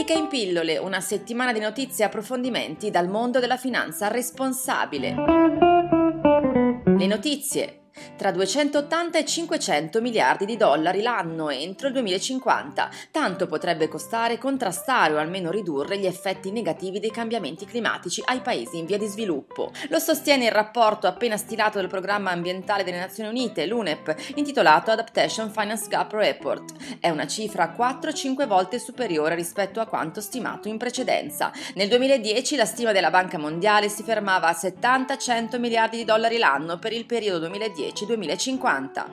Etica in pillole, una settimana di notizie e approfondimenti dal mondo della finanza responsabile. Le notizie tra 280 e 500 miliardi di dollari l'anno entro il 2050. Tanto potrebbe costare contrastare o almeno ridurre gli effetti negativi dei cambiamenti climatici ai paesi in via di sviluppo. Lo sostiene il rapporto appena stilato dal programma ambientale delle Nazioni Unite, l'UNEP, intitolato Adaptation Finance Gap Report. È una cifra 4-5 volte superiore rispetto a quanto stimato in precedenza. Nel 2010 la stima della Banca Mondiale si fermava a 70-100 miliardi di dollari l'anno per il periodo 2010 2010-2050.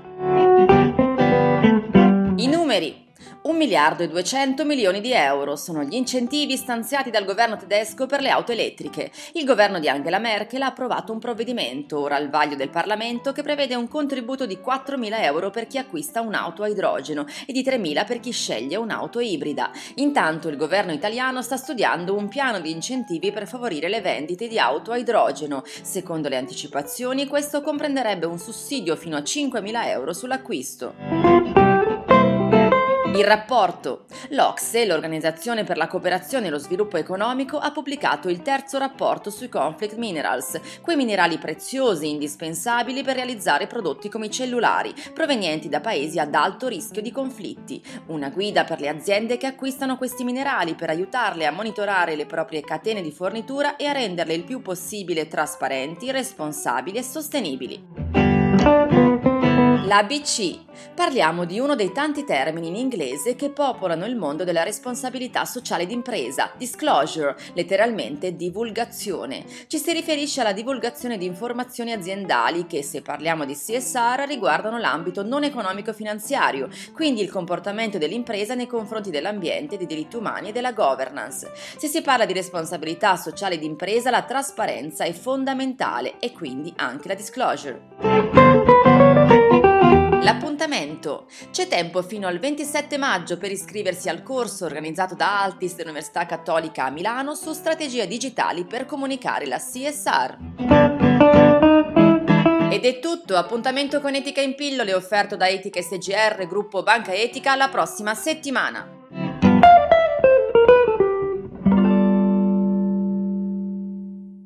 I numeri 1 miliardo e 200 milioni di euro sono gli incentivi stanziati dal governo tedesco per le auto elettriche. Il governo di Angela Merkel ha approvato un provvedimento, ora al vaglio del Parlamento, che prevede un contributo di 4.000 euro per chi acquista un'auto a idrogeno e di 3.000 per chi sceglie un'auto ibrida. Intanto il governo italiano sta studiando un piano di incentivi per favorire le vendite di auto a idrogeno. Secondo le anticipazioni, questo comprenderebbe un sussidio fino a 5.000 euro sull'acquisto. Il rapporto. L'Ocse, l'Organizzazione per la cooperazione e lo sviluppo economico, ha pubblicato il terzo rapporto sui conflict minerals, quei minerali preziosi indispensabili per realizzare prodotti come i cellulari, provenienti da paesi ad alto rischio di conflitti. Una guida per le aziende che acquistano questi minerali per aiutarle a monitorare le proprie catene di fornitura e a renderle il più possibile trasparenti, responsabili e sostenibili. L'ABC. Parliamo di uno dei tanti termini in inglese che popolano il mondo della responsabilità sociale d'impresa, disclosure, letteralmente divulgazione. Ci si riferisce alla divulgazione di informazioni aziendali che, se parliamo di CSR, riguardano l'ambito non economico-finanziario, quindi il comportamento dell'impresa nei confronti dell'ambiente, dei diritti umani e della governance. Se si parla di responsabilità sociale d'impresa, la trasparenza è fondamentale e quindi anche la disclosure. C'è tempo fino al 27 maggio per iscriversi al corso organizzato da Altis dell'Università Cattolica a Milano su strategie digitali per comunicare la CSR. Ed è tutto, appuntamento con Etica in pillole offerto da Etica SGR, gruppo Banca Etica, la prossima settimana.